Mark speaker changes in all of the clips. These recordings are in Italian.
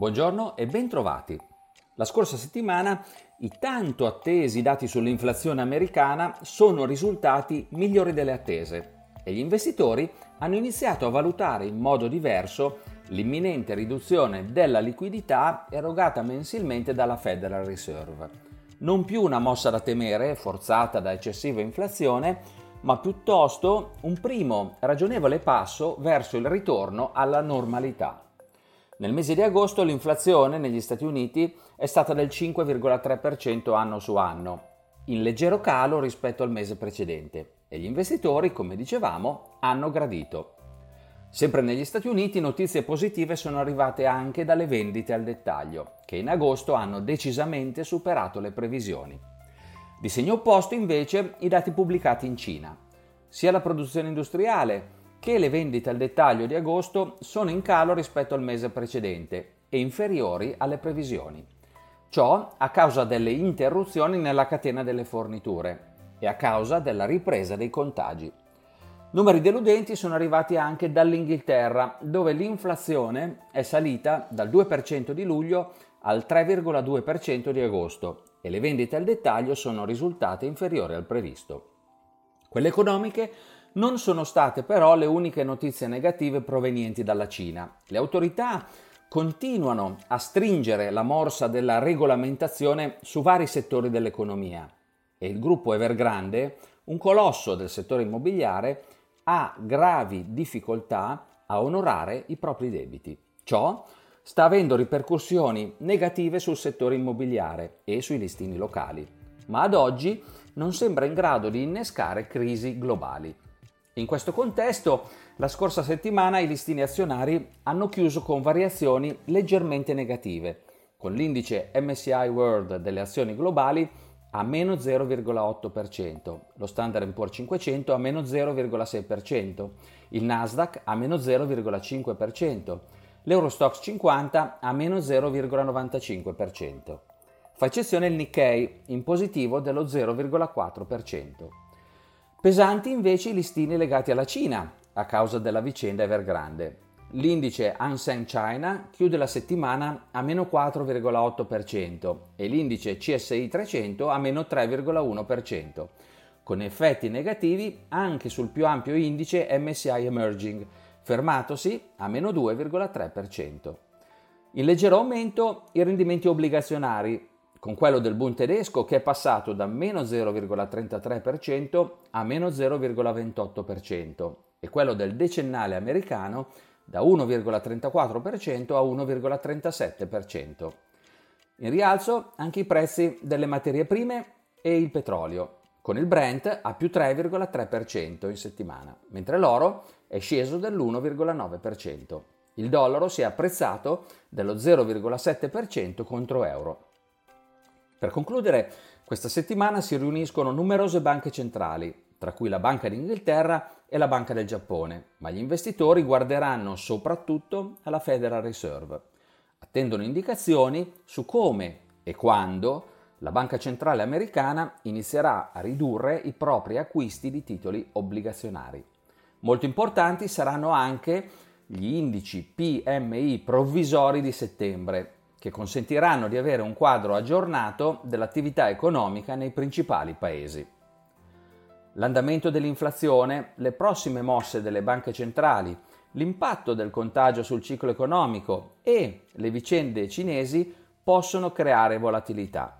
Speaker 1: Buongiorno e bentrovati. La scorsa settimana i tanto attesi dati sull'inflazione americana sono risultati migliori delle attese e gli investitori hanno iniziato a valutare in modo diverso l'imminente riduzione della liquidità erogata mensilmente dalla Federal Reserve. Non più una mossa da temere, forzata da eccessiva inflazione, ma piuttosto un primo ragionevole passo verso il ritorno alla normalità. Nel mese di agosto l'inflazione negli Stati Uniti è stata del 5,3% anno su anno, in leggero calo rispetto al mese precedente e gli investitori, come dicevamo, hanno gradito. Sempre negli Stati Uniti notizie positive sono arrivate anche dalle vendite al dettaglio, che in agosto hanno decisamente superato le previsioni. Di segno opposto invece i dati pubblicati in Cina. Sia la produzione industriale che le vendite al dettaglio di agosto sono in calo rispetto al mese precedente e inferiori alle previsioni. Ciò a causa delle interruzioni nella catena delle forniture e a causa della ripresa dei contagi. Numeri deludenti sono arrivati anche dall'Inghilterra, dove l'inflazione è salita dal 2% di luglio al 3,2% di agosto e le vendite al dettaglio sono risultate inferiori al previsto. Quelle economiche non sono state però le uniche notizie negative provenienti dalla Cina. Le autorità continuano a stringere la morsa della regolamentazione su vari settori dell'economia e il gruppo Evergrande, un colosso del settore immobiliare, ha gravi difficoltà a onorare i propri debiti. Ciò sta avendo ripercussioni negative sul settore immobiliare e sui listini locali, ma ad oggi non sembra in grado di innescare crisi globali. In questo contesto, la scorsa settimana i listini azionari hanno chiuso con variazioni leggermente negative, con l'indice MSCI World delle azioni globali a meno 0,8%, lo Standard Poor's 500 a meno 0,6%, il Nasdaq a meno 0,5%, l'Eurostox 50 a meno 0,95%. Fa eccezione il Nikkei in positivo dello 0,4%. Pesanti invece i listini legati alla Cina a causa della vicenda Evergrande. L'indice Hang Seng China chiude la settimana a meno 4,8% e l'indice CSI 300 a meno 3,1%, con effetti negativi anche sul più ampio indice MSI Emerging, fermatosi a meno 2,3%. In leggero aumento i rendimenti obbligazionari con quello del Bund tedesco che è passato da meno 0,33% a meno 0,28% e quello del decennale americano da 1,34% a 1,37%. In rialzo anche i prezzi delle materie prime e il petrolio, con il Brent a più 3,3% in settimana, mentre l'oro è sceso dell'1,9%. Il dollaro si è apprezzato dello 0,7% contro euro. Per concludere, questa settimana si riuniscono numerose banche centrali, tra cui la Banca d'Inghilterra e la Banca del Giappone, ma gli investitori guarderanno soprattutto alla Federal Reserve. Attendono indicazioni su come e quando la Banca Centrale Americana inizierà a ridurre i propri acquisti di titoli obbligazionari. Molto importanti saranno anche gli indici PMI provvisori di settembre, che consentiranno di avere un quadro aggiornato dell'attività economica nei principali paesi. L'andamento dell'inflazione, le prossime mosse delle banche centrali, l'impatto del contagio sul ciclo economico e le vicende cinesi possono creare volatilità.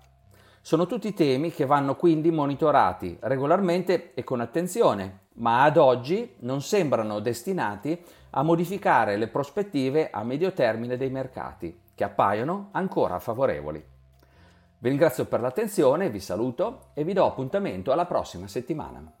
Speaker 1: Sono tutti temi che vanno quindi monitorati regolarmente e con attenzione, ma ad oggi non sembrano destinati a modificare le prospettive a medio termine dei mercati che appaiono ancora favorevoli. Vi ringrazio per l'attenzione, vi saluto e vi do appuntamento alla prossima settimana.